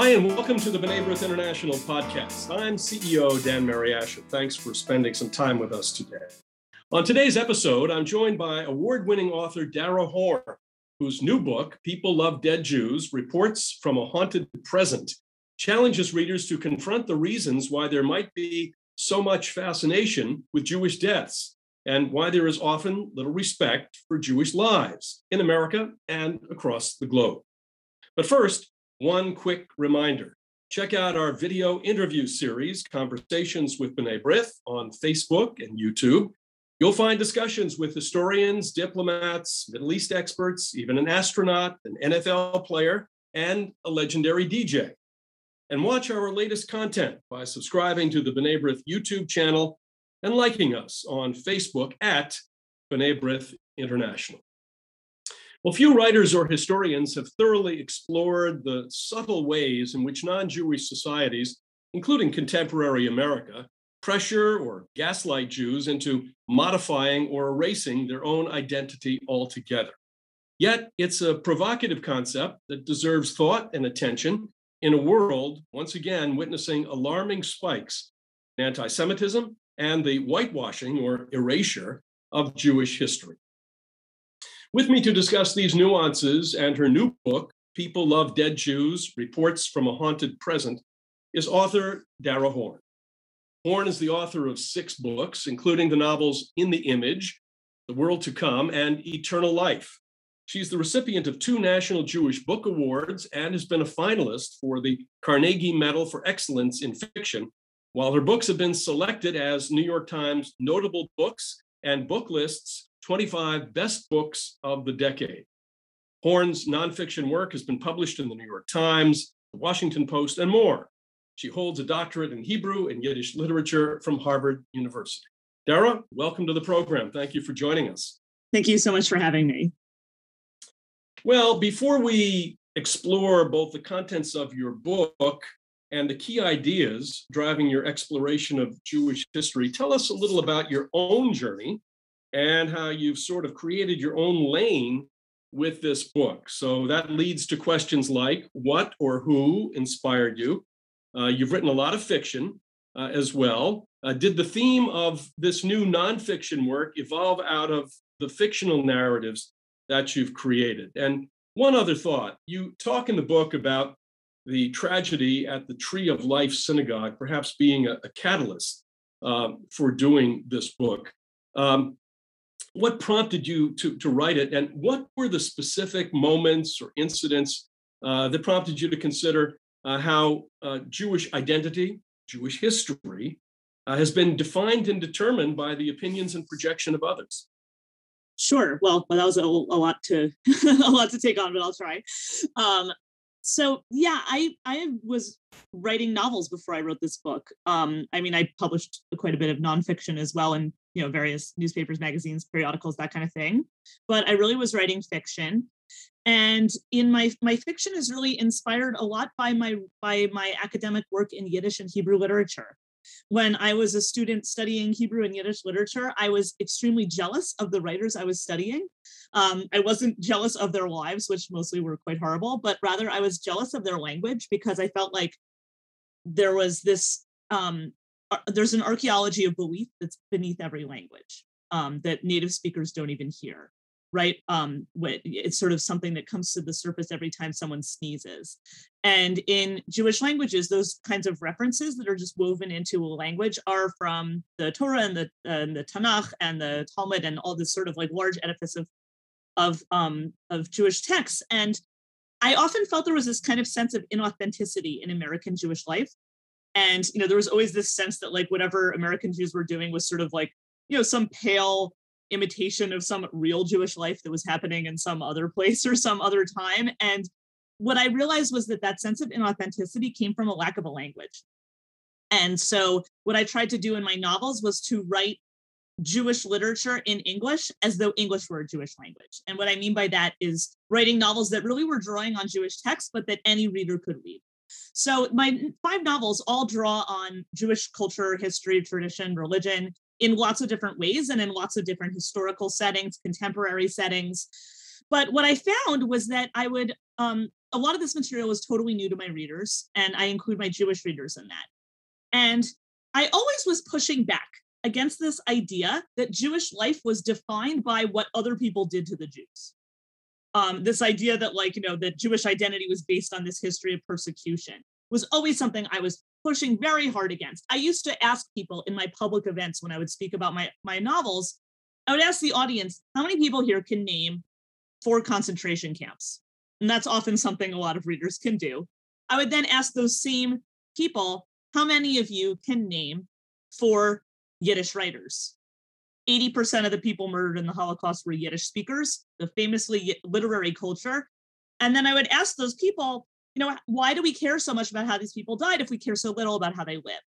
Hi, and welcome to the B'nai B'rith International podcast. I'm CEO Dan Mariaschin. Thanks for spending some time with us today. On today's episode, I'm joined by award winning author Dara Horn, whose new book, People Love Dead Jews Reports from a Haunted Present, challenges readers to confront the reasons why there might be so much fascination with Jewish deaths and why there is often little respect for Jewish lives in America and across the globe. But first, one quick reminder check out our video interview series, Conversations with B'nai B'rith, on Facebook and YouTube. You'll find discussions with historians, diplomats, Middle East experts, even an astronaut, an NFL player, and a legendary DJ. And watch our latest content by subscribing to the B'nai B'rith YouTube channel and liking us on Facebook at B'nai B'rith International. Well, few writers or historians have thoroughly explored the subtle ways in which non Jewish societies, including contemporary America, pressure or gaslight Jews into modifying or erasing their own identity altogether. Yet, it's a provocative concept that deserves thought and attention in a world, once again, witnessing alarming spikes in anti Semitism and the whitewashing or erasure of Jewish history. With me to discuss these nuances and her new book, People Love Dead Jews Reports from a Haunted Present, is author Dara Horn. Horn is the author of six books, including the novels In the Image, The World to Come, and Eternal Life. She's the recipient of two National Jewish Book Awards and has been a finalist for the Carnegie Medal for Excellence in Fiction, while her books have been selected as New York Times notable books and book lists 25 best books of the decade. Horn's nonfiction work has been published in the New York Times, the Washington Post, and more. She holds a doctorate in Hebrew and Yiddish literature from Harvard University. Dara, welcome to the program. Thank you for joining us. Thank you so much for having me. Well, before we explore both the contents of your book and the key ideas driving your exploration of Jewish history, tell us a little about your own journey and how you've sort of created your own lane with this book. So that leads to questions like what or who inspired you? Uh, you've written a lot of fiction uh, as well. Uh, did the theme of this new nonfiction work evolve out of the fictional narratives that you've created? And one other thought you talk in the book about the tragedy at the Tree of Life Synagogue, perhaps being a, a catalyst um, for doing this book. Um, what prompted you to, to write it? And what were the specific moments or incidents uh, that prompted you to consider uh, how uh, jewish identity jewish history uh, has been defined and determined by the opinions and projection of others? Sure. Well, that was a, a lot to a lot to take on but i'll try. Um, so yeah i i was writing novels before i wrote this book. Um, i mean i published quite a bit of nonfiction as well and you know various newspapers magazines periodicals that kind of thing. But i really was writing fiction. And in my my fiction is really inspired a lot by my by my academic work in yiddish and hebrew literature. When i was a student studying hebrew and yiddish literature i was extremely jealous of the writers i was studying. Um, i wasn't jealous of their lives which mostly were quite horrible but rather i was jealous of their language because i felt like there was this um, there's an archaeology of belief that's beneath every language um, that native speakers don't even hear right? Um it's sort of something that comes to the surface every time someone sneezes. And in jewish languages those kinds of references that are just woven into a language are from the torah and the and the tanakh and the talmud and all this sort of like large edifice of of um of jewish texts. And i often felt there was this kind of sense of inauthenticity in american jewish life and you know there was always this sense that like whatever american jews were doing was sort of like you know some pale imitation of some real jewish life that was happening in some other place or some other time and what i realized was that that sense of inauthenticity came from a lack of a language and so what i tried to do in my novels was to write Jewish literature in English as though English were a Jewish language. And what I mean by that is writing novels that really were drawing on Jewish texts, but that any reader could read. So my five novels all draw on Jewish culture, history, tradition, religion in lots of different ways and in lots of different historical settings, contemporary settings. But what I found was that I would um, a lot of this material was totally new to my readers, and I include my Jewish readers in that. And I always was pushing back against this idea that Jewish life was defined by what other people did to the Jews. Um, this idea that, like, you know, that Jewish identity was based on this history of persecution was always something I was pushing very hard against. I used to ask people in my public events when I would speak about my, my novels, I would ask the audience, how many people here can name four concentration camps? And that's often something a lot of readers can do. I would then ask those same people, how many of you can name four Yiddish writers? 80% of the people murdered in the Holocaust were Yiddish speakers, the famously literary culture. And then I would ask those people, you know, why do we care so much about how these people died if we care so little about how they live?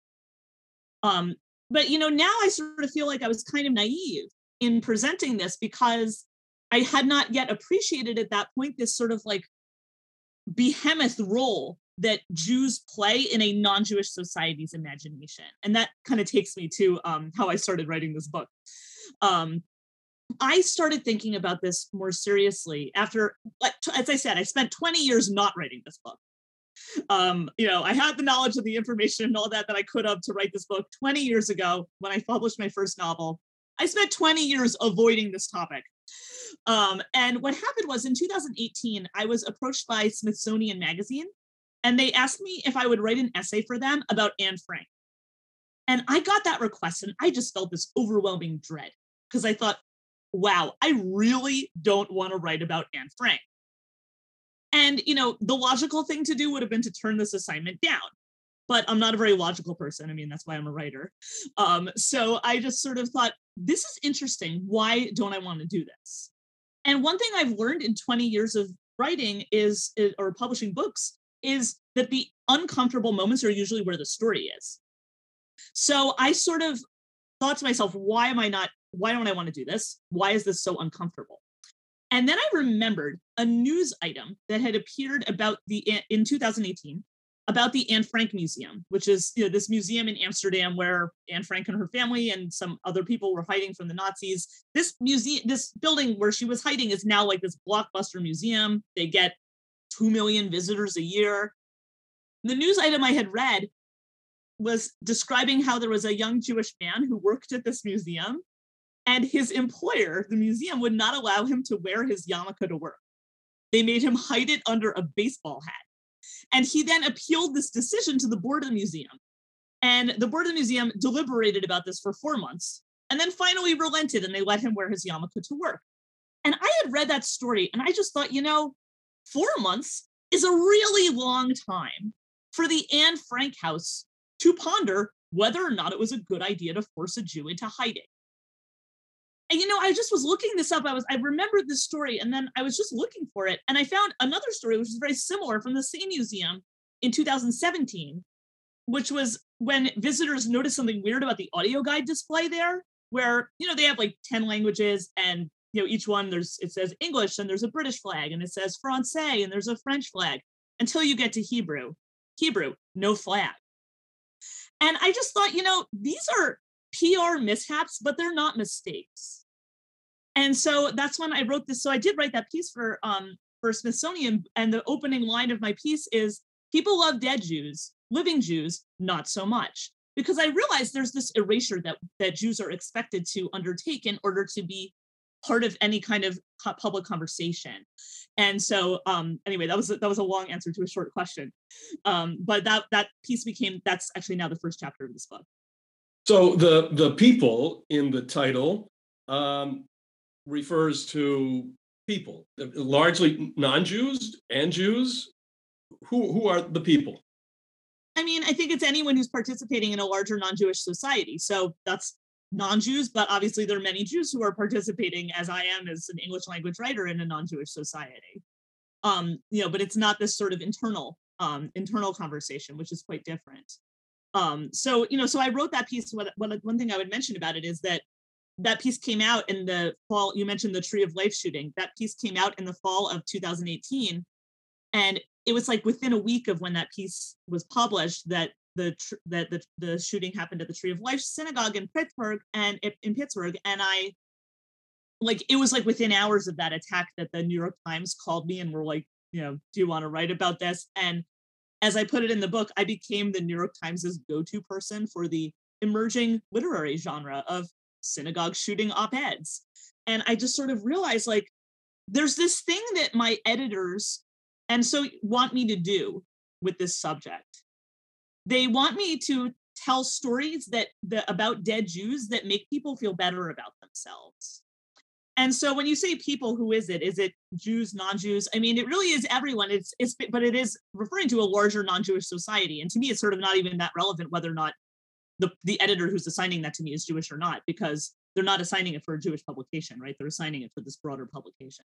Um, but you know, now I sort of feel like I was kind of naive in presenting this because I had not yet appreciated at that point this sort of like behemoth role that Jews play in a non-Jewish society's imagination. And that kind of takes me to um, how I started writing this book. Um, I started thinking about this more seriously after, like, as I said, I spent 20 years not writing this book. Um, you know, I had the knowledge of the information and all that that I could have to write this book 20 years ago when I published my first novel. I spent 20 years avoiding this topic. Um, and what happened was in 2018, I was approached by Smithsonian Magazine, and they asked me if I would write an essay for them about Anne Frank. And I got that request, and I just felt this overwhelming dread because I thought, wow, I really don't want to write about Anne Frank. And, you know, the logical thing to do would have been to turn this assignment down. But I'm not a very logical person. I mean, that's why I'm a writer. Um, so I just sort of thought, this is interesting. Why don't I want to do this? And one thing I've learned in 20 years of writing is, or publishing books, is that the uncomfortable moments are usually where the story is. So I sort of thought to myself, why am I not why don't I want to do this? Why is this so uncomfortable? And then I remembered a news item that had appeared about the in 2018 about the Anne Frank Museum, which is you know, this museum in Amsterdam where Anne Frank and her family and some other people were hiding from the Nazis. This museum, this building where she was hiding is now like this blockbuster museum. They get 2 million visitors a year. The news item I had read was describing how there was a young Jewish man who worked at this museum and his employer, the museum, would not allow him to wear his yarmulke to work. They made him hide it under a baseball hat. And he then appealed this decision to the board of the museum. And the board of the museum deliberated about this for four months and then finally relented and they let him wear his yarmulke to work. And I had read that story and I just thought, you know, four months is a really long time for the Anne Frank house to ponder whether or not it was a good idea to force a Jew into hiding. And you know i just was looking this up. I was i remembered this story and then i was just looking for it and i found another story which is very similar from the same museum in 2017 which was when visitors noticed something weird about the audio guide display there where you know they have like 10 languages and you know each one there's it says english and there's a british flag and it says francais and there's a french flag until you get to hebrew hebrew no flag and i just thought you know these are PR mishaps, but they're not mistakes. And so that's when I wrote this. So I did write that piece for um for Smithsonian, and the opening line of my piece is people love dead Jews, living Jews, not so much. Because I realized there's this erasure that that Jews are expected to undertake in order to be part of any kind of public conversation. And so um anyway, that was that was a long answer to a short question. Um, but that that piece became that's actually now the first chapter of this book. So the the people in the title um, refers to people, largely non-Jews and Jews. Who who are the people? I mean, I think it's anyone who's participating in a larger non-Jewish society. So that's non-Jews, but obviously there are many Jews who are participating, as I am, as an English language writer in a non-Jewish society. Um, you know, but it's not this sort of internal um, internal conversation, which is quite different. Um, so, you know, so I wrote that piece. What, what, one thing I would mention about it is that that piece came out in the fall. You mentioned the Tree of Life shooting. That piece came out in the fall of 2018. And it was like within a week of when that piece was published that the that the, the shooting happened at the Tree of Life synagogue in Pittsburgh and in Pittsburgh. And I like it was like within hours of that attack that the New York Times called me and were like, you know, do you want to write about this? And as I put it in the book, I became the New York Times's go-to person for the emerging literary genre of synagogue shooting op-eds. And I just sort of realized like there's this thing that my editors and so want me to do with this subject. They want me to tell stories that the, about dead Jews that make people feel better about themselves. And so when you say people, who is it? Is it Jews, non-Jews? I mean, it really is everyone. It's it's but it is referring to a larger non-Jewish society. And to me, it's sort of not even that relevant whether or not the, the editor who's assigning that to me is Jewish or not, because they're not assigning it for a Jewish publication, right? They're assigning it for this broader publication.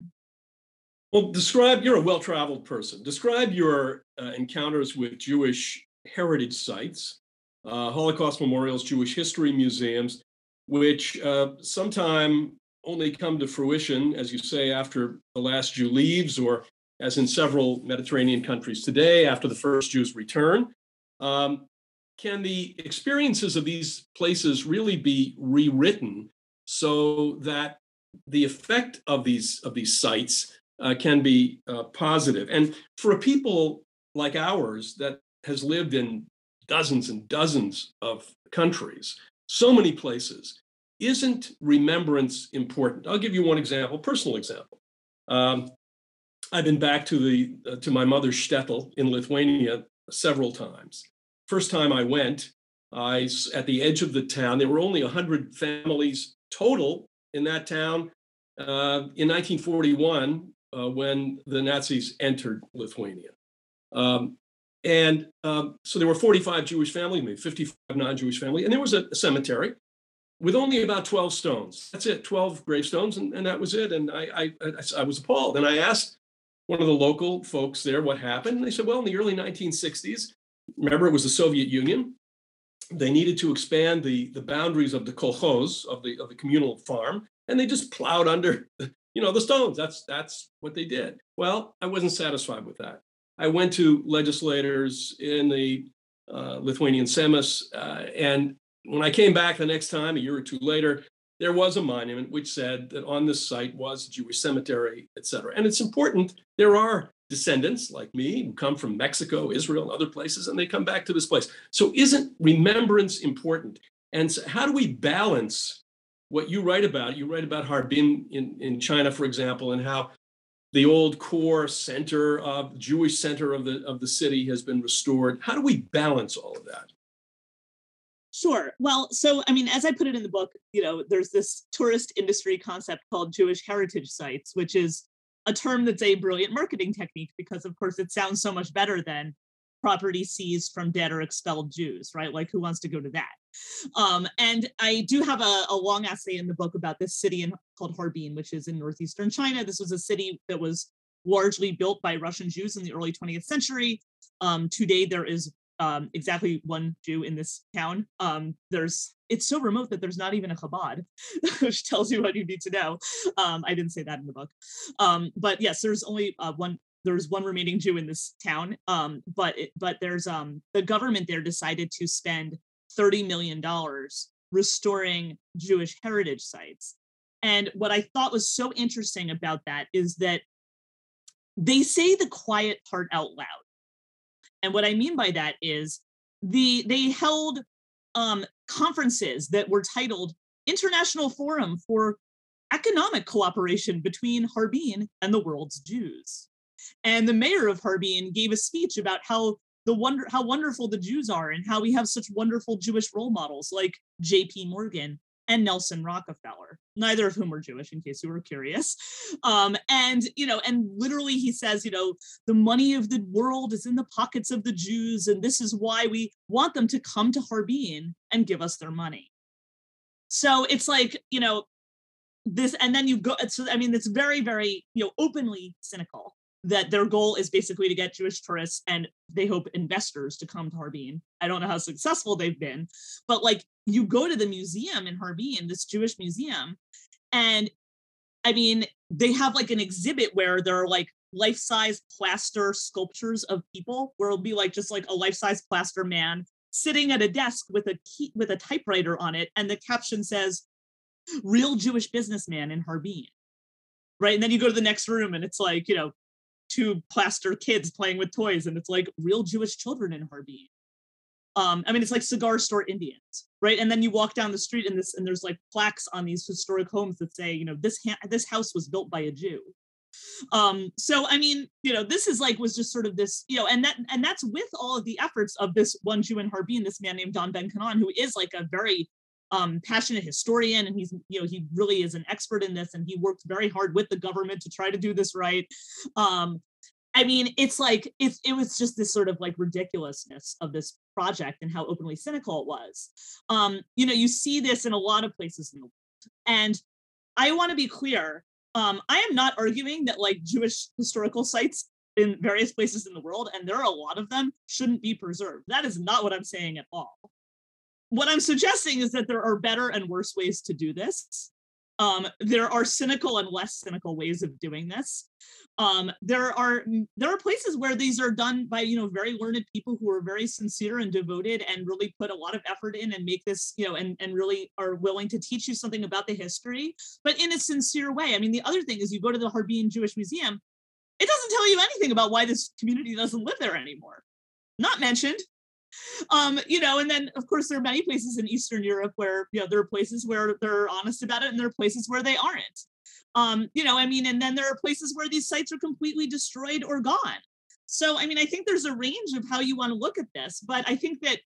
Well, describe, you're a well traveled person. Describe your uh, encounters with Jewish heritage sites, uh, Holocaust memorials, Jewish history museums, which uh, sometime only come to fruition, as you say, after the last Jew leaves, or as in several Mediterranean countries today, after the first Jews return. Um, can the experiences of these places really be rewritten so that the effect of these of these sites uh, can be uh, positive? And for a people like ours that has lived in dozens and dozens of countries, so many places, isn't remembrance important? I'll give you one example, personal example. Um, I've been back to the uh, to my mother's shtetl in Lithuania several times. First time I went, I at the edge of the town. There were only hundred families total in that town uh, in 1941 uh, when the Nazis entered Lithuania. Um, and um, so there were 45 Jewish families, maybe 55 non-Jewish families, and there was a, a, cemetery with only about 12 stones. That's it, 12 gravestones, and, and that was it. And I, I, I, I was appalled. And I asked one of the local folks there what happened. And they said, well, in the early 1960s, remember it was the Soviet Union. They needed to expand the, the boundaries of the kolkhoz, of the, of the communal farm, and they just plowed under you know the stones that's that's what they did well i wasn't satisfied with that I went to legislators in the uh, Lithuanian Seimas, uh, and when I came back the next time, a year or two later, there was a monument which said that on this site was a Jewish cemetery, et cetera. And it's important. There are descendants like me who come from Mexico, Israel, and other places, and they come back to this place. So isn't remembrance important? And so how do we balance what you write about? You write about Harbin in, in China, for example, and how the old core center of Jewish center of the of the city has been restored. How do we balance all of that? Sure. Well, so I mean, as I put it in the book, you know, there's this tourist industry concept called Jewish heritage sites, which is a term that's a brilliant marketing technique because, of course, it sounds so much better than property seized from dead or expelled Jews, right? Like, who wants to go to that? Um, and I do have a, a, long essay in the book about this city in, called Harbin, which is in northeastern China. This was a city that was largely built by Russian Jews in the early 20th century. Um, today, there is um, exactly one Jew in this town. Um, there's it's so remote that there's not even a Chabad, which tells you what you need to know. Um, I didn't say that in the book, um, but yes, there's only uh, one there's one remaining Jew in this town. Um, but it, but there's um, the government there decided to spend thirty million dollars restoring Jewish heritage sites. And what I thought was so interesting about that is that they say the quiet part out loud. And what I mean by that is the they held um, conferences that were titled International Forum for Economic Cooperation between Harbin and the World's Jews. And the mayor of Harbin gave a speech about how the wonder how wonderful the Jews are and how we have such wonderful Jewish role models like J.P. Morgan and Nelson Rockefeller, neither of whom were Jewish, in case you were curious. Um, and you know, and literally he says, you know, the money of the world is in the pockets of the Jews, and this is why we want them to come to Harbin and give us their money. So it's like, you know, this, and then you go. So I mean, it's very, very, you know, openly cynical that their goal is basically to get Jewish tourists and they hope investors to come to Harbin. I don't know how successful they've been, but like you go to the museum in Harbin, this Jewish museum, and I mean, they have like an exhibit where there are like life-size plaster sculptures of people where it'll be like just like a life-size plaster man sitting at a desk with a key with a typewriter on it and the caption says real jewish businessman in harbin right and then you go to the next room and it's like you know two plaster kids playing with toys, and it's like real Jewish children in Harbin. Um, I mean, it's like cigar store Indians, right? And then you walk down the street and this, and there's like plaques on these historic homes that say, you know, this ha- this house was built by a Jew. Um, so I mean, you know, this is like was just sort of this, you know, and that and that's with all of the efforts of this one Jew in Harbin, this man named Dan Ben-Canaan, who is like a very um, passionate historian, and he's you know he really is an expert in this, and he worked very hard with the government to try to do this right. Um, I mean, it's like it's it was just this sort of like ridiculousness of this project and how openly cynical it was. Um, you know, you see this in a lot of places in the world, and I want to be clear. Um, I am not arguing that like Jewish historical sites in various places in the world, and there are a lot of them, shouldn't be preserved. That is not what I'm saying at all what I'm suggesting is that there are better and worse ways to do this. Um, there are cynical and less cynical ways of doing this. Um, there are there are places where these are done by you know very learned people who are very sincere and devoted and really put a lot of effort in and make this you know and and really are willing to teach you something about the history, but in a sincere way. I mean, the other thing is you go to the Harbin Jewish Museum, it doesn't tell you anything about why this community doesn't live there anymore. Not mentioned um, you know, and then of course there are many places in Eastern Europe where you know there are places where they're honest about it, and there are places where they aren't. Um, you know, I mean, and then there are places where these sites are completely destroyed or gone. So, I mean, I think there's a range of how you want to look at this, but I think that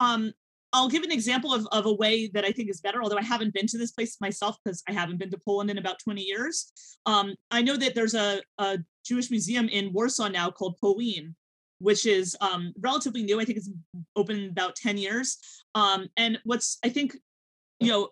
um, I'll give an example of, of a way that I think is better, although I haven't been to this place myself because I haven't been to Poland in about 20 years. Um, I know that there's a, a, Jewish museum in Warsaw now called Polin, which is um, relatively new. I think it's open about 10 years. Um, and what's, I think, you know,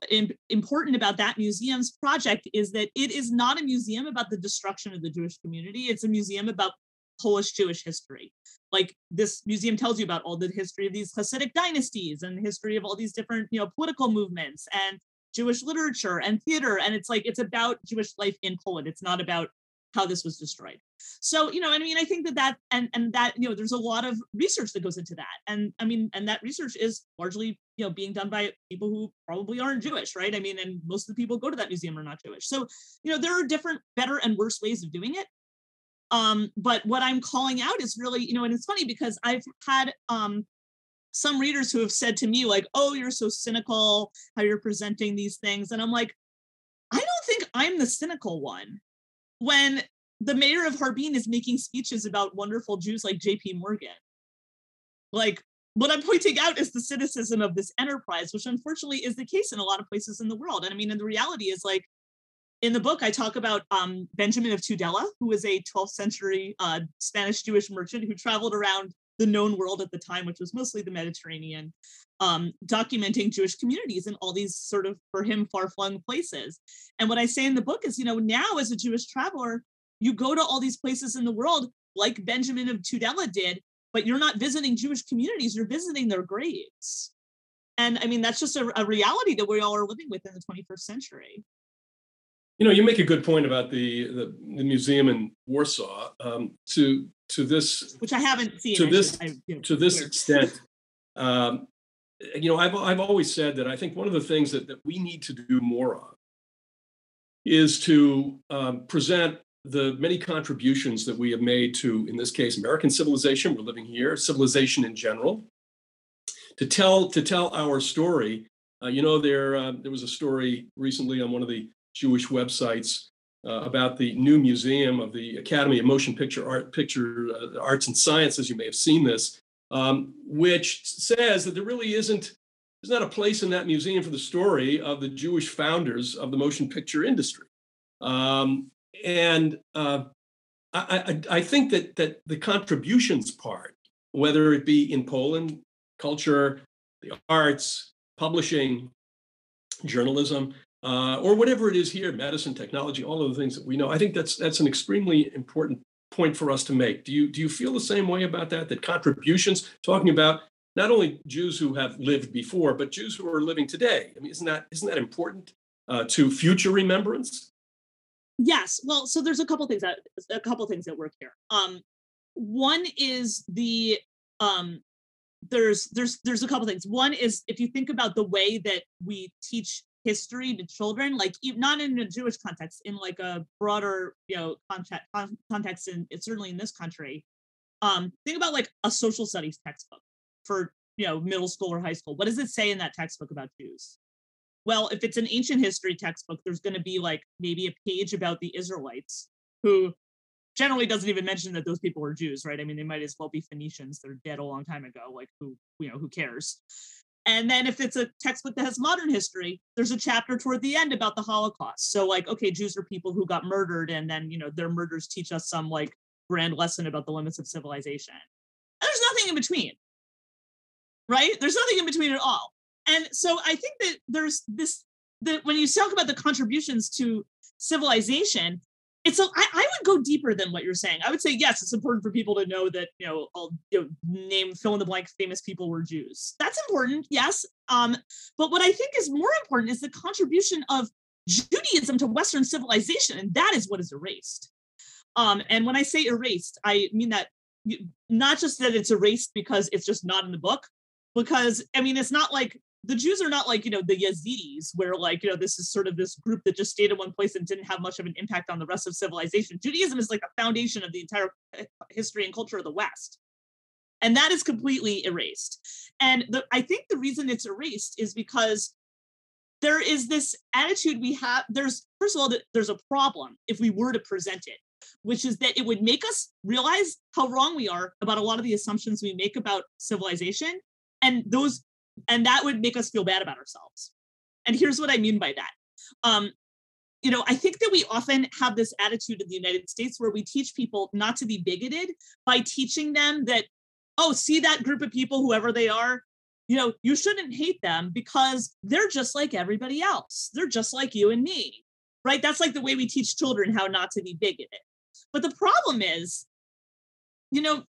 important about that museum's project is that it is not a museum about the destruction of the Jewish community. It's a museum about Polish Jewish history. Like this museum tells you about all the history of these Hasidic dynasties and the history of all these different, you know, political movements and Jewish literature and theater. And it's like, it's about Jewish life in Poland. It's not about how this was destroyed. So, you know, I mean, I think that that and and that you know, there's a lot of research that goes into that, and I mean, and that research is largely you know being done by people who probably aren't Jewish, right? I mean, and most of the people go to that museum are not Jewish. So, you know, there are different, better and worse ways of doing it. Um, but what I'm calling out is really, you know, and it's funny because I've had um some readers who have said to me like, "Oh, you're so cynical how you're presenting these things," and I'm like, I don't think I'm the cynical one when the mayor of Harbin is making speeches about wonderful Jews like JP Morgan. Like, what I'm pointing out is the cynicism of this enterprise, which unfortunately is the case in a lot of places in the world. And I mean, and the reality is like, in the book, I talk about um, Benjamin of Tudela, who was a 12th century uh, Spanish Jewish merchant who traveled around the known world at the time, which was mostly the Mediterranean, um, documenting Jewish communities in all these sort of, for him, far flung places. And what I say in the book is, you know, now as a Jewish traveler, you go to all these places in the world, like Benjamin of Tudela did, but you're not visiting Jewish communities, you're visiting their graves. And I mean, that's just a, a reality that we all are living with in the 21st century. You know, you make a good point about the the, the museum in Warsaw. Um, to to this, which I haven't seen. To this, I, you know, to this extent, um, you know, I've I've always said that I think one of the things that that we need to do more of is to um, present the many contributions that we have made to, in this case, American civilization. We're living here, civilization in general. To tell to tell our story, uh, you know, there uh, there was a story recently on one of the Jewish websites uh, about the new museum of the Academy of Motion Picture Art, Picture uh, Arts and Sciences. You may have seen this, um, which says that there really isn't there's not a place in that museum for the story of the Jewish founders of the motion picture industry. Um, and uh, I, I, I think that that the contributions part, whether it be in Poland, culture, the arts, publishing, journalism, uh, or whatever it is here, medicine, technology, all of the things that we know. I think that's that's an extremely important point for us to make. Do you do you feel the same way about that? That contributions, talking about not only Jews who have lived before, but Jews who are living today. I mean, isn't that isn't that important uh, to future remembrance? Yes. Well, so there's a couple things that a couple things that work here. Um, one is the um, there's there's there's a couple things. One is if you think about the way that we teach history to children, like not in a Jewish context, in like a broader, you know, context, context, and certainly in this country. Um, think about like a social studies textbook for you know middle school or high school. What does it say in that textbook about Jews? Well, if it's an ancient history textbook, there's going to be like maybe a page about the Israelites who generally doesn't even mention that those people were Jews, right? I mean, they might as well be Phoenicians. They're dead a long time ago. Like who, you know, who cares? And then if it's a textbook that has modern history, there's a chapter toward the end about the Holocaust. So like, okay, Jews are people who got murdered, and then you know their murders teach us some like grand lesson about the limits of civilization. And there's nothing in between, right? There's nothing in between at all. And so I think that there's this that when you talk about the contributions to civilization, it's a, I, I would go deeper than what you're saying. I would say yes, it's important for people to know that you know you know, name fill in the blank famous people were Jews. That's important, yes. Um, but what I think is more important is the contribution of Judaism to Western civilization, and that is what is erased. Um, and when I say erased, I mean that not just that it's erased because it's just not in the book, because I mean it's not like the Jews are not like, you know, the Yazidis, where like, you know, this is sort of this group that just stayed in one place and didn't have much of an impact on the rest of civilization. Judaism is like the foundation of the entire history and culture of the West. And that is completely erased. And the, I think the reason it's erased is because there is this attitude we have. There's, first of all, there's a problem if we were to present it, which is that it would make us realize how wrong we are about a lot of the assumptions we make about civilization and those and that would make us feel bad about ourselves. And here's what i mean by that. Um, you know i think that we often have this attitude in the united states where we teach people not to be bigoted by teaching them that oh see that group of people whoever they are? You know you shouldn't hate them because they're just like everybody else. They're just like you and me. Right? That's like the way we teach children how not to be bigoted. But the problem is you know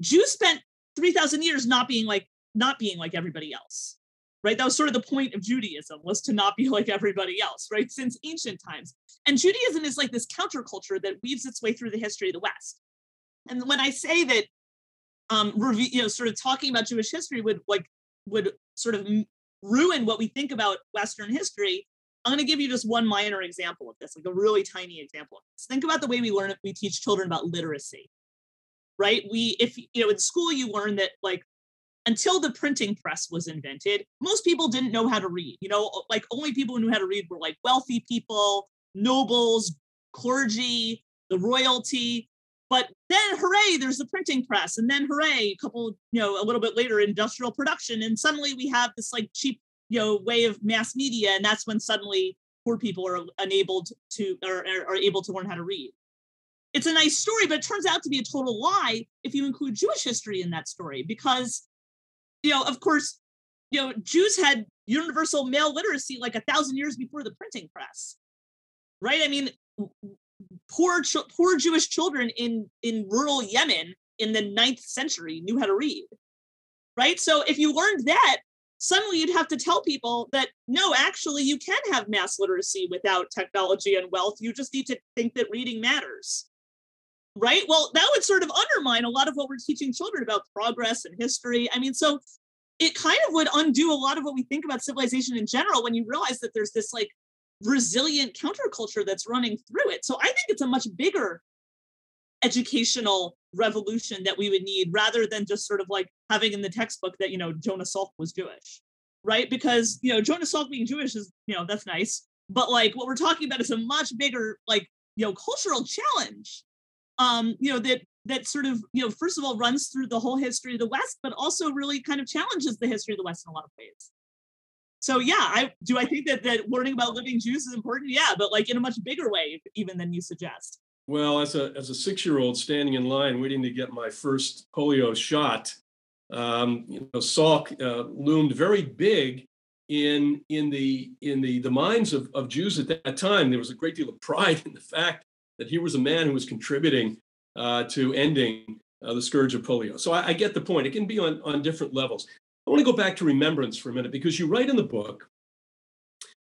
jews spent 3000 years not being like not being like everybody else right? That was sort of the point of judaism was to not be like everybody else right? Since ancient times. And judaism is like this counterculture that weaves its way through the history of the west. And when i say that um you know sort of talking about jewish history would like would sort of ruin what we think about western history i'm going to give you just one minor example of this like a really tiny example this. Think about the way we learn we teach children about literacy right? We if you know in school you learn that like until the printing press was invented, most people didn't know how to read. You know, like only people who knew how to read were like wealthy people, nobles, clergy, the royalty. But then, hooray, there's the printing press. And then, hooray, a couple, you know, a little bit later, industrial production. And suddenly we have this like cheap, you know, way of mass media. And that's when suddenly poor people are enabled to, or are able to learn how to read. It's a nice story, but it turns out to be a total lie if you include Jewish history in that story, because you know, of course, you know, Jews had universal male literacy like a thousand years before the printing press, right? I mean, poor poor Jewish children in in rural Yemen in the ninth century knew how to read, right? So if you learned that, suddenly you'd have to tell people that no, actually, you can have mass literacy without technology and wealth. You just need to think that reading matters right? Well, that would sort of undermine a lot of what we're teaching children about progress and history. I mean, so it kind of would undo a lot of what we think about civilization in general when you realize that there's this like resilient counterculture that's running through it. So I think it's a much bigger educational revolution that we would need rather than just sort of like having in the textbook that, you know, Jonas Salk was Jewish, right? Because, you know, Jonas Salk being Jewish is, you know, that's nice. But like what we're talking about is a much bigger, like, you know, cultural challenge um, you know, that that sort of, you know, first of all runs through the whole history of the West, but also really kind of challenges the history of the West in a lot of ways. So yeah, I do I think that that learning about living Jews is important? Yeah, but like in a much bigger way even than you suggest. Well, as a as a six year old standing in line waiting to get my first polio shot, um, you know, Salk uh, loomed very big in in the in the the minds of, of Jews at that time. There was a great deal of pride in the fact that he was a man who was contributing uh, to ending uh, the scourge of polio. So I, I, get the point. It can be on, on different levels. I want to go back to remembrance for a minute because you write in the book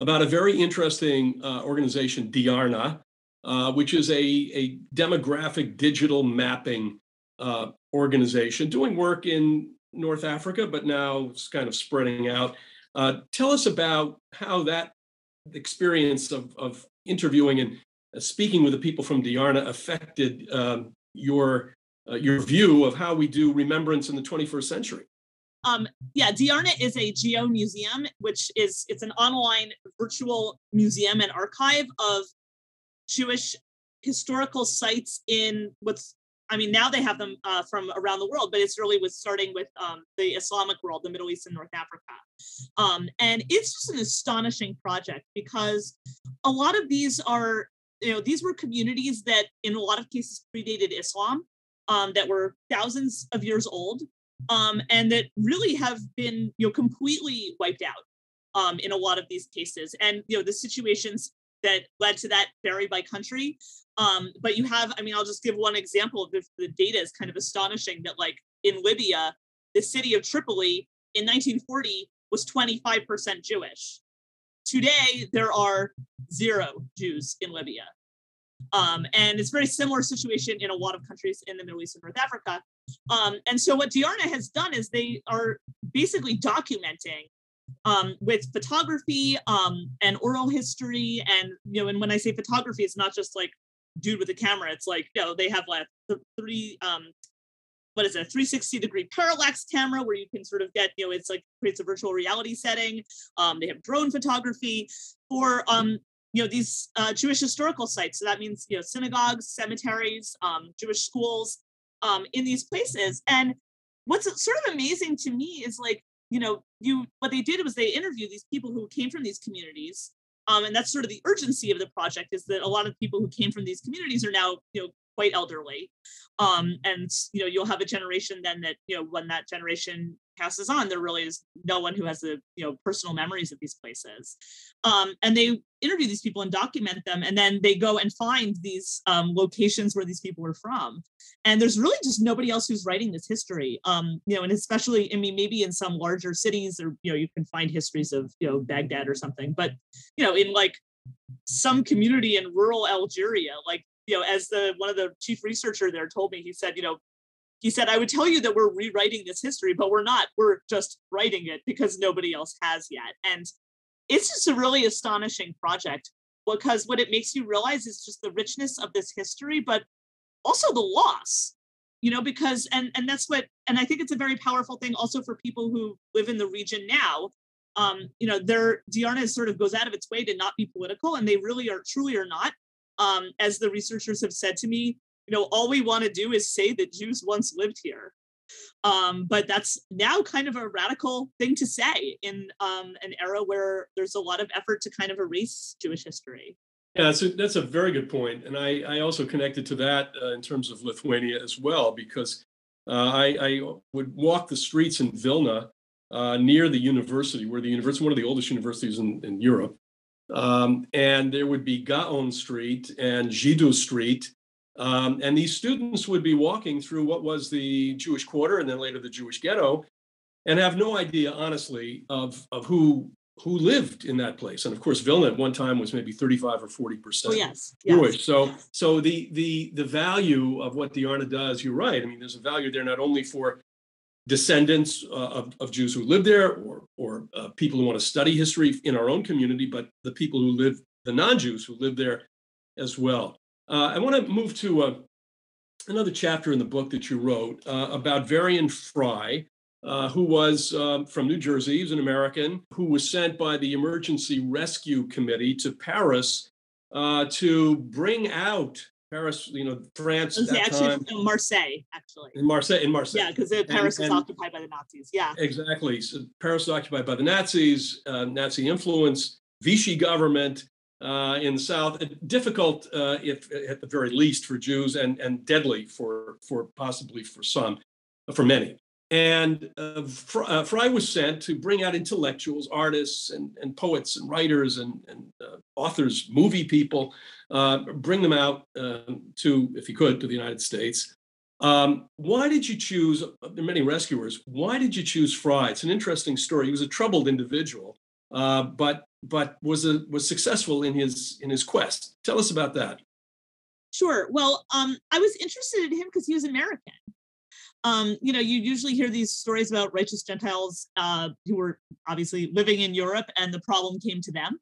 about a very interesting uh, organization, Diarna, uh, which is a, a demographic digital mapping uh, organization doing work in North Africa, but now it's kind of spreading out. Uh, tell us about how that experience of, of interviewing and speaking with the people from Diarna affected um, your uh, your view of how we do remembrance in the 21st century? Um, yeah, Diarna is a geo museum, which is it's an online virtual museum and archive of Jewish historical sites in what's I mean, now they have them uh, from around the world, but it's really was starting with um, the Islamic world, the Middle East and North Africa. Um, and it's just an astonishing project because a lot of these are, you know, these were communities that in a lot of cases predated Islam, um, that were thousands of years old, um, and that really have been, you know, completely wiped out um, in a lot of these cases. And, you know, the situations that led to that vary by country. Um, but you have, I mean, I'll just give one example the, the data is kind of astonishing that like in Libya, the city of Tripoli in 1940 was 25% Jewish. Today, there are zero Jews in Libya. Um, and it's a very similar situation in a lot of countries in the Middle East and North Africa. Um, and so what Diarna has done is they are basically documenting um, with photography um, and oral history. And, you know, and when I say photography, it's not just like dude with a camera. It's like, you know, they have like three, um, what is it, a 360 degree parallax camera where you can sort of get, you know, it's like creates a virtual reality setting. Um, they have drone photography for, um, you know, these uh, Jewish historical sites. So that means, you know, synagogues, cemeteries, um, Jewish schools um, in these places. And what's sort of amazing to me is like, you know, you what they did was they interviewed these people who came from these communities. Um, and that's sort of the urgency of the project is that a lot of people who came from these communities are now, you know, quite elderly. Um, and you know, you'll have a generation then that, you know, when that generation passes on, there really is no one who has the you know personal memories of these places. Um, and they interview these people and document them, and then they go and find these um, locations where these people were from. And there's really just nobody else who's writing this history. Um, you know, and especially, I mean, maybe in some larger cities, or you know, you can find histories of you know Baghdad or something. But you know, in like some community in rural Algeria, like you know, as the one of the chief researcher there told me, he said, you know, he said, I would tell you that we're rewriting this history, but we're not. We're just writing it because nobody else has yet. And it's just a really astonishing project because what it makes you realize is just the richness of this history, but also the loss, you know, because, and, and that's what, and I think it's a very powerful thing also for people who live in the region now. Um, you know, their Diarna sort of goes out of its way to not be political, and they really are truly are not. Um, as the researchers have said to me, you know, all we want to do is say that Jews once lived here. Um, but that's now kind of a radical thing to say in um, an era where there's a lot of effort to kind of erase Jewish history. Yeah, that's a, that's a very good point. And I, I also connected to that uh, in terms of Lithuania as well, because uh, I, I, would walk the streets in Vilna uh, near the university, where the university, one of the oldest universities in, in Europe. Um, and there would be Gaon Street and Žydų Street, um, and these students would be walking through what was the Jewish quarter and then later the Jewish ghetto and have no idea, honestly, of, of who who lived in that place. And of course, Vilna at one time was maybe 35 or 40 percent oh, yes, Jewish. Yes. So so the the the value of what Diarna does, you're right. I mean, there's a value there not only for descendants uh, of, of Jews who live there or, or uh, people who want to study history in our own community, but the people who live, the non-Jews who live there as well. Uh, I want to move to uh, another chapter in the book that you wrote uh, about Varian Fry, uh, who was um, from New Jersey. He's an American who was sent by the Emergency Rescue Committee to Paris to bring out Paris, you know, France. At that actually time. Marseille, actually. In Marseille, in Marseille. Yeah, because Paris and, was and, occupied by the Nazis. Yeah. Exactly. So Paris was occupied by the Nazis, uh, Nazi influence, Vichy government uh, in the South, difficult, uh, if at the very least, for Jews, and and deadly for for possibly for some, for many. And uh, uh Fry was sent to bring out intellectuals, artists, and, and poets, and writers, and, and uh, authors, movie people, uh, bring them out um, to, if he could, to the United States. Um, why did you choose? There are many rescuers. Why did you choose Fry? It's an interesting story. He was a troubled individual, but but was a was successful in his in his quest. Tell us about that. Sure. Well, um, I was interested in him because he was American. Um, you know, you usually hear these stories about righteous Gentiles uh, who were obviously living in Europe, and the problem came to them.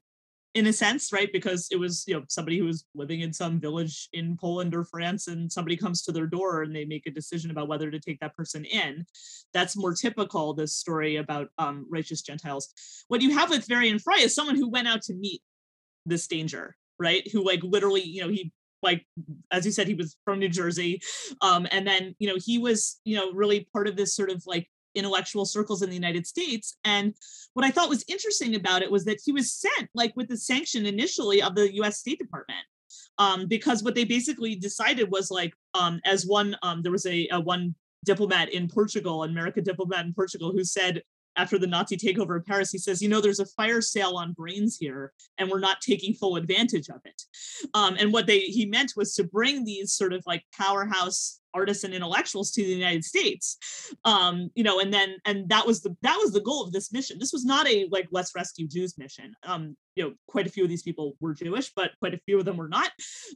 in a sense, right? Because it was, you know, somebody who was living in some village in Poland or France, and somebody comes to their door and they make a decision about whether to take that person in. That's more typical, this story about um, righteous Gentiles. What you have with Varian Fry is someone who went out to meet this danger, right? Who like literally, you know, he like as you said he was from new jersey um, and then you know he was you know really part of this sort of like intellectual circles in the United States. And what I thought was interesting about it was that he was sent like with the sanction initially of the US State Department. Um, because what they basically decided was like um, as one um, there was a, a one diplomat in Portugal, an American diplomat in Portugal, who said after the Nazi takeover of Paris, he says, you know, there's a fire sale on brains here, and we're not taking full advantage of it. Um, and what they he meant was to bring these sort of like powerhouse artists and intellectuals to the United States. Um, you know, and then and that was the that was the goal of this mission. This was not a like let's rescue Jews mission. Um, you know, quite a few of these people were Jewish, but quite a few of them were not.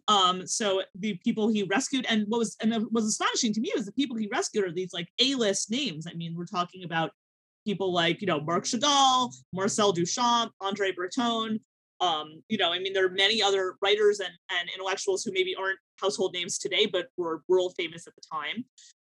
Um, so the people he rescued, and what was and what was astonishing to me was the people he rescued are these like A-list names. I mean, we're talking about people like you know Marc Chagall, Marcel Duchamp, Andre Breton. Um, you know, I mean, there are many other writers and, and intellectuals who maybe aren't household names today, but were world famous at the time.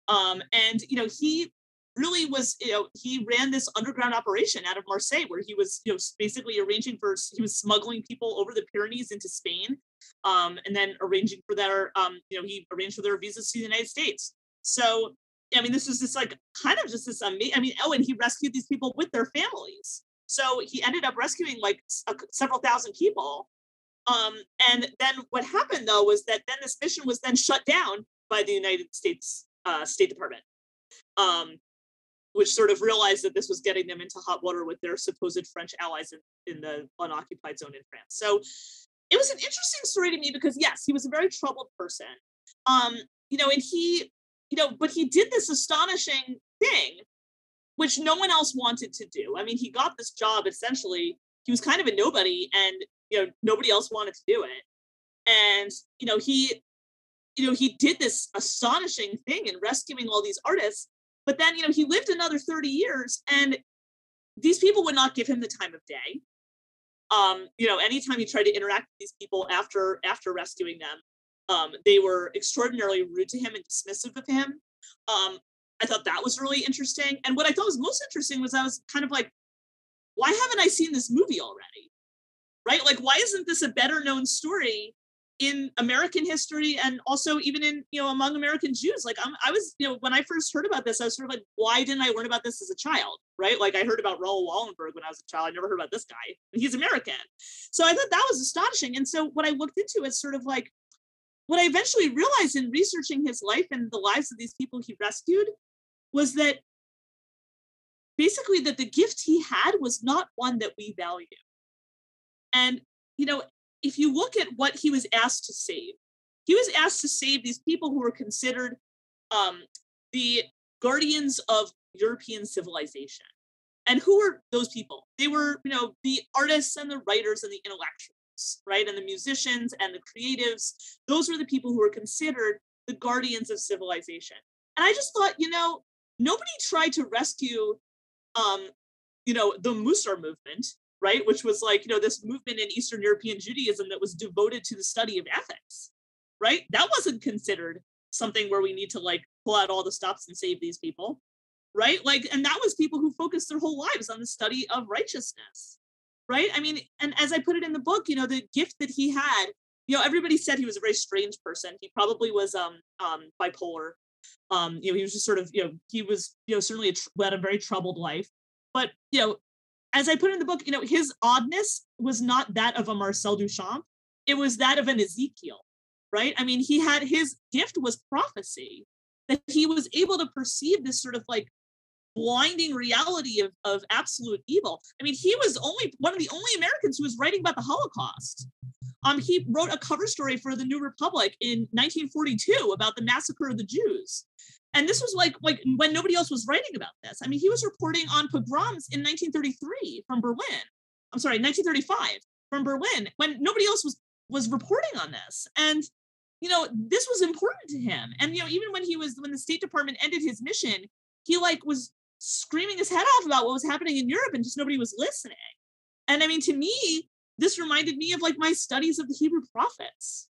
Um, and you know, he really was, you know, he ran this underground operation out of Marseille, where he was, you know, basically arranging for he was smuggling people over the Pyrenees into Spain, um, and then arranging for their, um, you know, he arranged for their visas to the United States. So I mean, this was just like kind of just this amazing. I mean, oh, and he rescued these people with their families. So he ended up rescuing like a, several thousand people. Um, and then what happened though was that then this mission was then shut down by the United States uh, State Department, um, which sort of realized that this was getting them into hot water with their supposed French allies in, in the unoccupied zone in France. So it was an interesting story to me because yes, he was a very troubled person. Um, you know, and he you know, but he did this astonishing thing, which no one else wanted to do. I mean, he got this job essentially, he was kind of a nobody and, you know, nobody else wanted to do it. And, you know, he, you know, he did this astonishing thing in rescuing all these artists. But then, you know, he lived another 30 years and these people would not give him the time of day. Um, you know, anytime he tried to interact with these people after after rescuing them, um, they were extraordinarily rude to him and dismissive of him. Um, I thought that was really interesting. And what I thought was most interesting was I was kind of like, why haven't I seen this movie already? Right? Like, why isn't this a better known story in American history and also even in, you know, among American Jews? Like, I'm, I was, you know, when I first heard about this, I was sort of like, why didn't I learn about this as a child? Right? Like, I heard about Raoul Wallenberg when I was a child. I never heard about this guy. He's American. So I thought that was astonishing. And so what I looked into is sort of like, what I eventually realized in researching his life and the lives of these people he rescued was that basically that the gift he had was not one that we value. And, you know, if you look at what he was asked to save, he was asked to save these people who were considered um, the guardians of European civilization. And who were those people? They were, you know, the artists and the writers and the intellectuals right? And the musicians and the creatives, those were the people who were considered the guardians of civilization. And I just thought, you know, nobody tried to rescue, um, you know, the Musar movement, right? Which was like, you know, this movement in Eastern European Judaism that was devoted to the study of ethics, right? That wasn't considered something where we need to like pull out all the stops and save these people, right? Like, and that was people who focused their whole lives on the study of righteousness right? I mean, and as I put it in the book, you know, the gift that he had, you know, everybody said he was a very strange person. He probably was um um bipolar. Um, you know, he was just sort of, you know, he was, you know, certainly a tr- had a very troubled life. But you know, as I put in the book, you know, his oddness was not that of a Marcel Duchamp; it was that of an Ezekiel, right? I mean, he had his gift was prophecy, that he was able to perceive this sort of like blinding reality of, of absolute evil. I mean, he was only one of the only Americans who was writing about the Holocaust. Um, he wrote a cover story for the New Republic in 1942 about the massacre of the Jews. And this was like like when nobody else was writing about this. I mean, he was reporting on pogroms in 1933 from Berlin. I'm sorry, 1935 from Berlin when nobody else was was reporting on this. And you know, this was important to him. And you know, even when he was when the State Department ended his mission, he like was screaming his head off about what was happening in Europe and just nobody was listening. And I mean, to me, this reminded me of like my studies of the Hebrew prophets.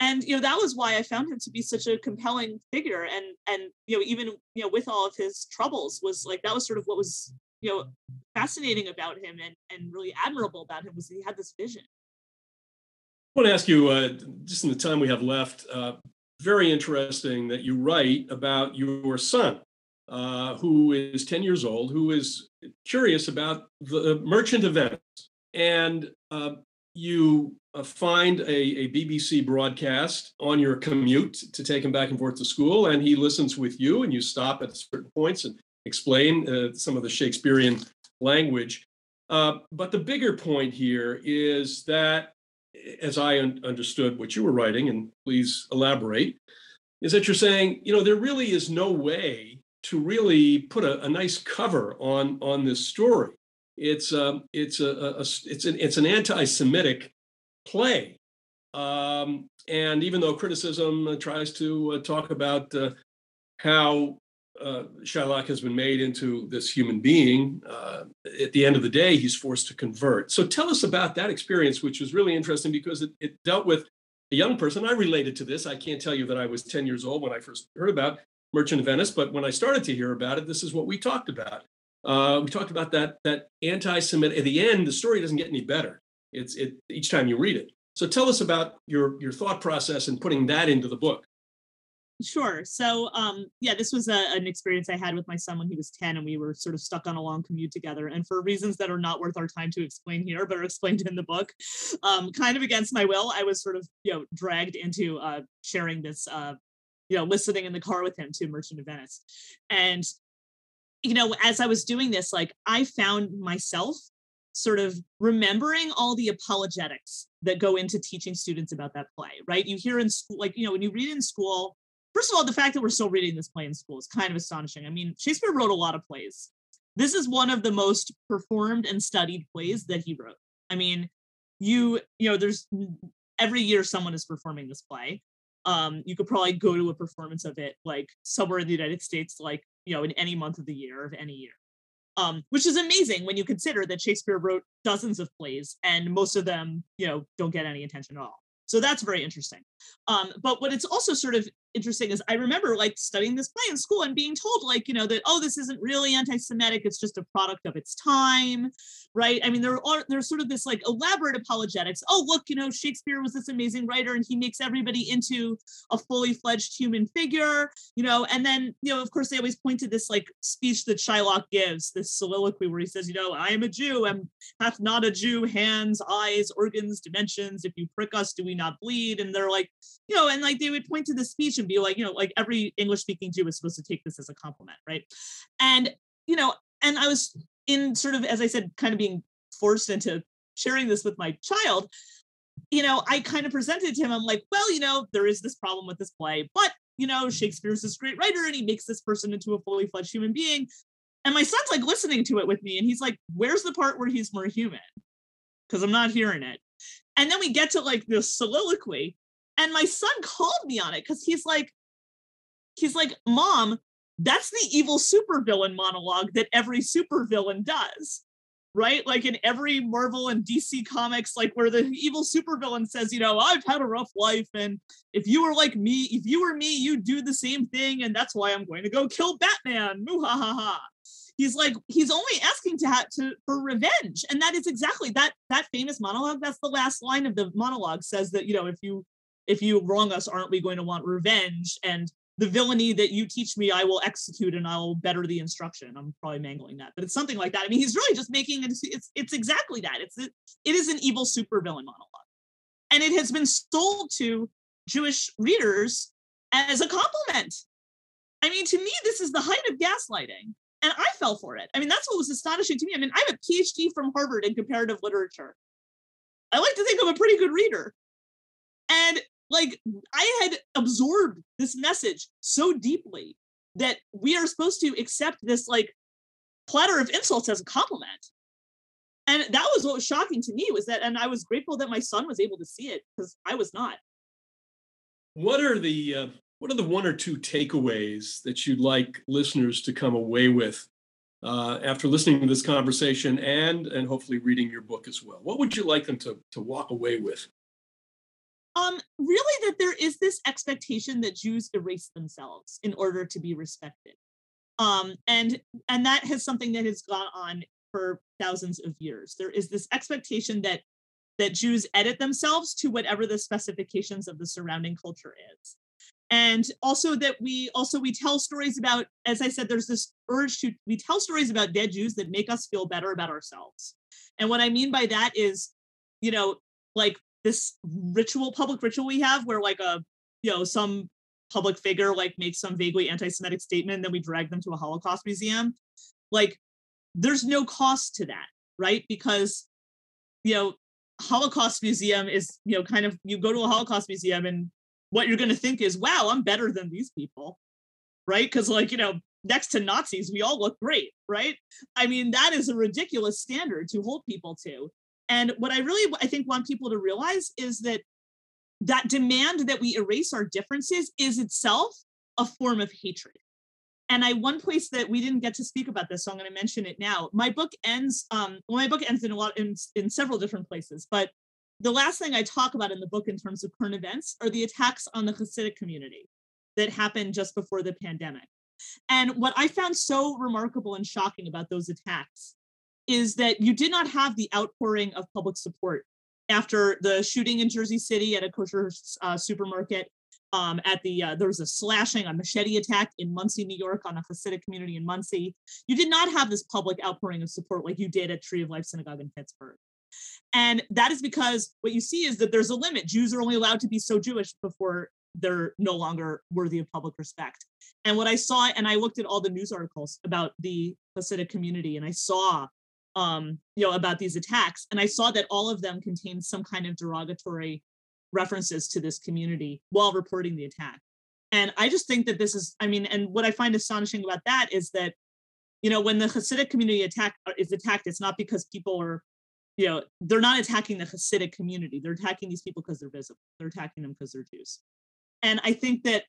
And you know that was why I found him to be such a compelling figure, and and you know even you know with all of his troubles was like that was sort of what was you know fascinating about him and and really admirable about him was he had this vision. I want to ask you, uh, just in the time we have left, uh, very interesting that you write about your son, uh, who is 10 years old, who is curious about the Merchant Venice. And uh, you uh, find a, a, BBC broadcast on your commute to take him back and forth to school, and he listens with you, and you stop at certain points and explain uh, some of the Shakespearean language. Uh, but the bigger point here is that as I un- understood what you were writing, and please elaborate, is that you're saying, you know, there really is no way to really put a, a nice cover on on this story. It's um, it's a, a, a it's an it's an anti-Semitic play, um, and even though criticism tries to uh, talk about uh, how uh, Shylock has been made into this human being. Uh, at the end of the day, he's forced to convert. So tell us about that experience, which was really interesting because it, it, dealt with a young person. I related to this. I can't tell you that I was 10 years old when I first heard about Merchant of Venice, but when I started to hear about it, this is what we talked about. Uh, we talked about that that anti-Semitic. At the end, the story doesn't get any better. It's it each time you read it. So tell us about your your thought process and putting that into the book. Sure. So, um, yeah, this was a, an experience I had with my son when he was 10, and we were sort of stuck on a long commute together. And for reasons that are not worth our time to explain here, but are explained in the book, um, kind of against my will, I was sort of, you know, dragged into uh, sharing this, uh, you know, listening in the car with him to Merchant of Venice. And, you know, as I was doing this, like I found myself sort of remembering all the apologetics that go into teaching students about that play, right? You hear in school, like, you know, when you read in school, first of all, the fact that we're still reading this play in school is kind of astonishing. I mean, Shakespeare wrote a lot of plays. This is one of the most performed and studied plays that he wrote. I mean, you, you know, there's every year someone is performing this play. Um, you could probably go to a performance of it like somewhere in the United States, like, you know, in any month of the year of any year. Um, which is amazing when you consider that Shakespeare wrote dozens of plays and most of them, you know, don't get any attention at all. So that's very interesting. Um, but what it's also sort of interesting is I remember like studying this play in school and being told like, you know, that, oh, this isn't really anti-Semitic, it's just a product of its time, right? I mean, there are there's sort of this like elaborate apologetics. Oh, look, you know, Shakespeare was this amazing writer and he makes everybody into a fully fledged human figure, you know, and then, you know, of course, they always point to this like speech that Shylock gives, this soliloquy where he says, you know, I am a Jew and hath not a Jew hands, eyes, organs, dimensions. If you prick us, do we not bleed? And they're like, you know, and like they would point to the speech and be like, you know, like every English speaking Jew is supposed to take this as a compliment, right? And, you know, and I was in sort of, as I said, kind of being forced into sharing this with my child, you know, I kind of presented to him, I'm like, well, you know, there is this problem with this play, but, you know, Shakespeare's this great writer and he makes this person into a fully fledged human being. And my son's like listening to it with me and he's like, where's the part where he's more human? Because I'm not hearing it. And then we get to like the soliloquy and my son called me on it because he's like, he's like, Mom, that's the evil supervillain monologue that every supervillain does. Right? Like in every Marvel and DC comics, like where the evil supervillain says, you know, I've had a rough life. And if you were like me, if you were me, you'd do the same thing. And that's why I'm going to go kill Batman. Moo ha ha he's like he's only asking to have to for revenge and that is exactly that that famous monologue that's the last line of the monologue says that you know if you if you wrong us, aren't we going to want revenge? And the villainy that you teach me, I will execute and I'll better the instruction. I'm probably mangling that, but it's something like that. I mean, he's really just making it, it's, it's exactly that. It's, it, it is an evil supervillain monologue. And it has been sold to Jewish readers as a compliment. I mean, to me, this is the height of gaslighting. And I fell for it. I mean, that's what was astonishing to me. I mean, I have a PhD from Harvard in comparative literature. I like to think I'm a pretty good reader. Like I had absorbed this message so deeply that we are supposed to accept this like platter of insults as a compliment. And that was what was shocking to me was that, and I was grateful that my son was able to see it because I was not. What are the uh, what are the one or two takeaways that you'd like listeners to come away with uh, after listening to this conversation and and hopefully reading your book as well? What would you like them to to walk away with? Um, really, that there is this expectation that Jews erase themselves in order to be respected, um, and and that has something that has gone on for thousands of years. There is this expectation that that Jews edit themselves to whatever the specifications of the surrounding culture is. And also that we also we tell stories about as i said there's this urge to we tell stories about dead jews that make us feel better about ourselves. And what i mean by that is you know like this ritual public ritual we have where like a you know some public figure like makes some vaguely anti-semitic statement and then we drag them to a holocaust museum like there's no cost to that right because you know holocaust museum is you know kind of you go to a holocaust museum and what you're going to think is, wow, I'm better than these people, right? Because, like, you know, next to Nazis, we all look great, right? I mean, that is a ridiculous standard to hold people to. And what I really, I think, want people to realize is that that demand that we erase our differences is itself a form of hatred. And I one place that we didn't get to speak about this, so I'm going to mention it now. My book ends. Um, well, my book ends in a lot in in several different places, but the last thing I talk about in the book in terms of current events are the attacks on the Hasidic community that happened just before the pandemic. And what I found so remarkable and shocking about those attacks is that you did not have the outpouring of public support after the shooting in Jersey City at a kosher uh, supermarket. Um, at the uh, there was a slashing, a machete attack in Monsey, New York, on a Hasidic community in Monsey. You did not have this public outpouring of support like you did at Tree of Life Synagogue in Pittsburgh. And that is because what you see is that there's a limit. Jews are only allowed to be so Jewish before they're no longer worthy of public respect. And what I saw, and I looked at all the news articles about the Hasidic community, and I saw, um, you know, about these attacks, and I saw that all of them contained some kind of derogatory references to this community while reporting the attack. And I just think that this is, I mean, and what I find astonishing about that is that, you know, when the Hasidic community attack uh, is attacked, it's not because people are you know, they're not attacking the Hasidic community. They're attacking these people because they're visible. They're attacking them because they're Jews. And I think that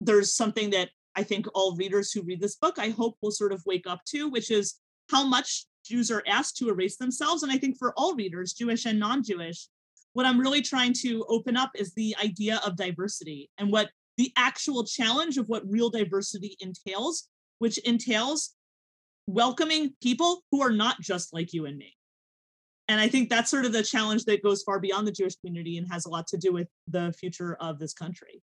there's something that I think all readers who read this book, I hope will sort of wake up to, which is how much Jews are asked to erase themselves. And I think for all readers, Jewish and non-Jewish, what I'm really trying to open up is the idea of diversity and what the actual challenge of what real diversity entails, which entails welcoming people who are not just like you and me and I think that's sort of the challenge that goes far beyond the Jewish community and has a lot to do with the future of this country.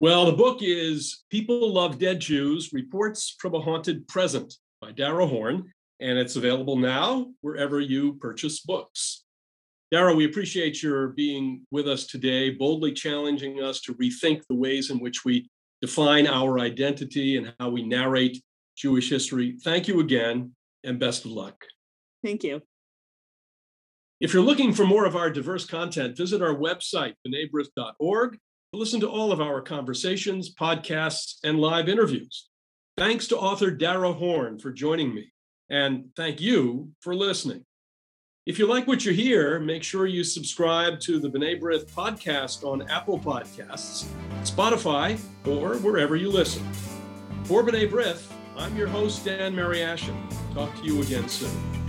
Well, the book is People Love Dead Jews Reports from a Haunted Present by Dara Horn, and it's available now wherever you purchase books. Dara, we appreciate your being with us today, boldly challenging us to rethink the ways in which we define our identity and how we narrate Jewish history. Thank you again, and best of luck. Thank you. If you're looking for more of our diverse content, visit our website, b'nai to listen to all of our conversations, podcasts, and live interviews. Thanks to author Dara Horn for joining me, and thank you for listening. If you like what you hear, make sure you subscribe to the B'nai B'rith podcast on Apple Podcasts, Spotify, or wherever you listen. For B'nai B'rith, I'm your host, Dan Mariaschin. Talk to you again soon.